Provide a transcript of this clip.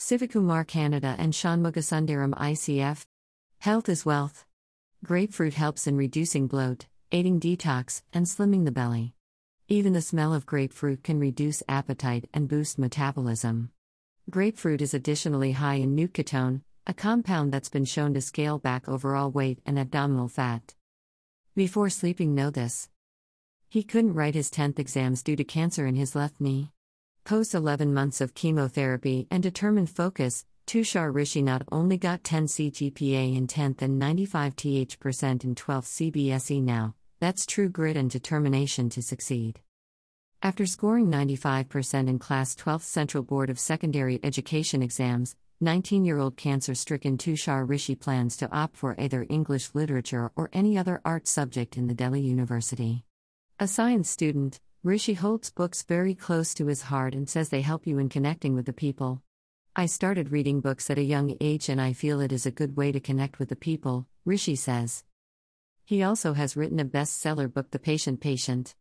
Sivakumar Canada and Shanmugasundaram ICF. Health is wealth. Grapefruit helps in reducing bloat, aiding detox, and slimming the belly. Even the smell of grapefruit can reduce appetite and boost metabolism. Grapefruit is additionally high in nootkatone, a compound that's been shown to scale back overall weight and abdominal fat. Before sleeping, know this. He couldn't write his 10th exams due to cancer in his left knee. Post 11 months of chemotherapy and determined focus, Tushar Rishi not only got 10 CGPA in 10th and 95 TH% in 12th CBSE now, that's true grit and determination to succeed. After scoring 95% in Class 12th Central Board of Secondary Education exams, 19 year old cancer stricken Tushar Rishi plans to opt for either English literature or any other art subject in the Delhi University. A science student, Rishi holds books very close to his heart and says they help you in connecting with the people. I started reading books at a young age and I feel it is a good way to connect with the people, Rishi says. He also has written a bestseller book, The Patient Patient.